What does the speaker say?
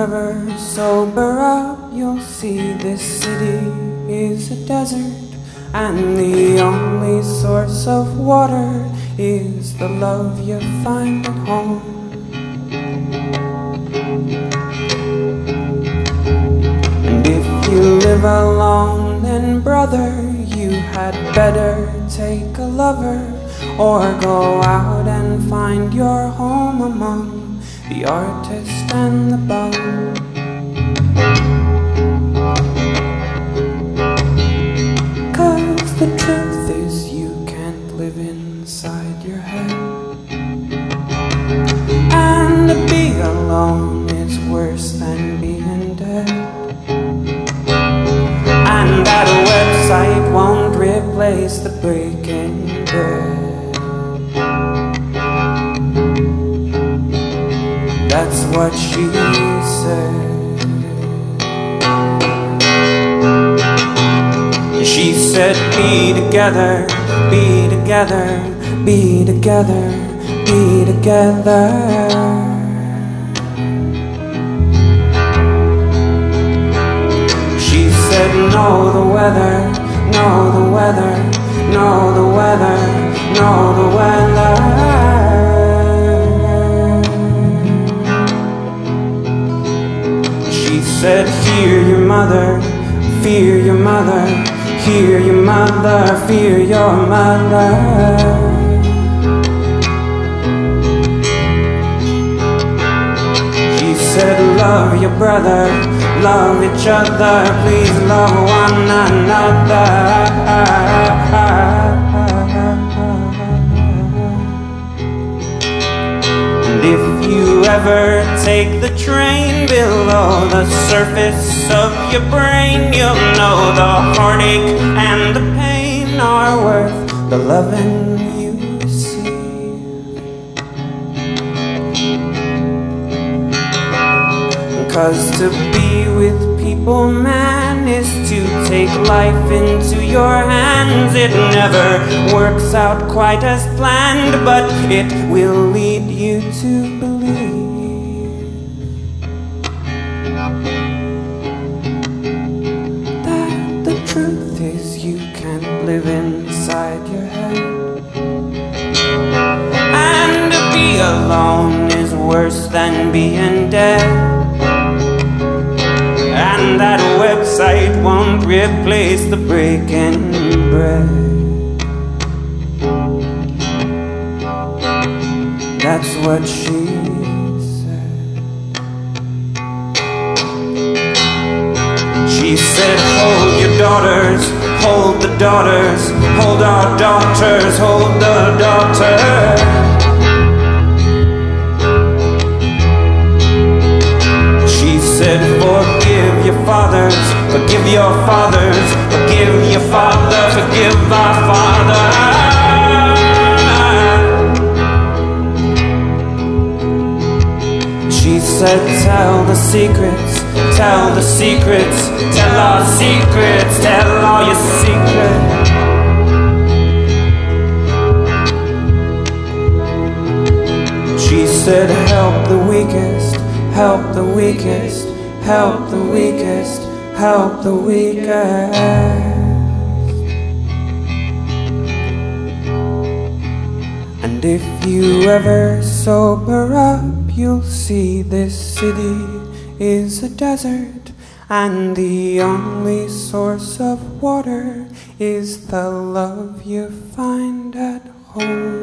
ever sober up, you'll see this city is a desert, and the only source of water is the love you find at home. And if you live alone, then brother, you had better take a lover or go out and find your home among the artist and the bum. Cause the truth is, you can't live inside your head. That's what she said. She said, Be together, be together, be together, be together. She said, Know the weather, know the weather, know the weather, know the weather. Said, Fear your mother, fear your mother, fear your mother, fear your mother. Said, Love your brother, love each other, please love one another. Take the train below the surface of your brain, you'll know the heartache and the pain are worth the loving you receive. Cause to be with people, man, is to take life into your hands. It never works out quite as planned, but it will lead you to believe inside your head. And to be alone is worse than being dead. And that website won't replace the breaking bread. That's what she hold the daughters, hold our daughters, hold the daughters. She said, Forgive your fathers, forgive your fathers, forgive your father, forgive our father. She said, Tell the secrets, tell the secrets, tell our secrets, tell all your secrets. She said, Help the weakest, help the weakest, help the weakest, help the weakest. And if you ever sober up, you'll see this city is a desert, and the only source of water is the love you find at home.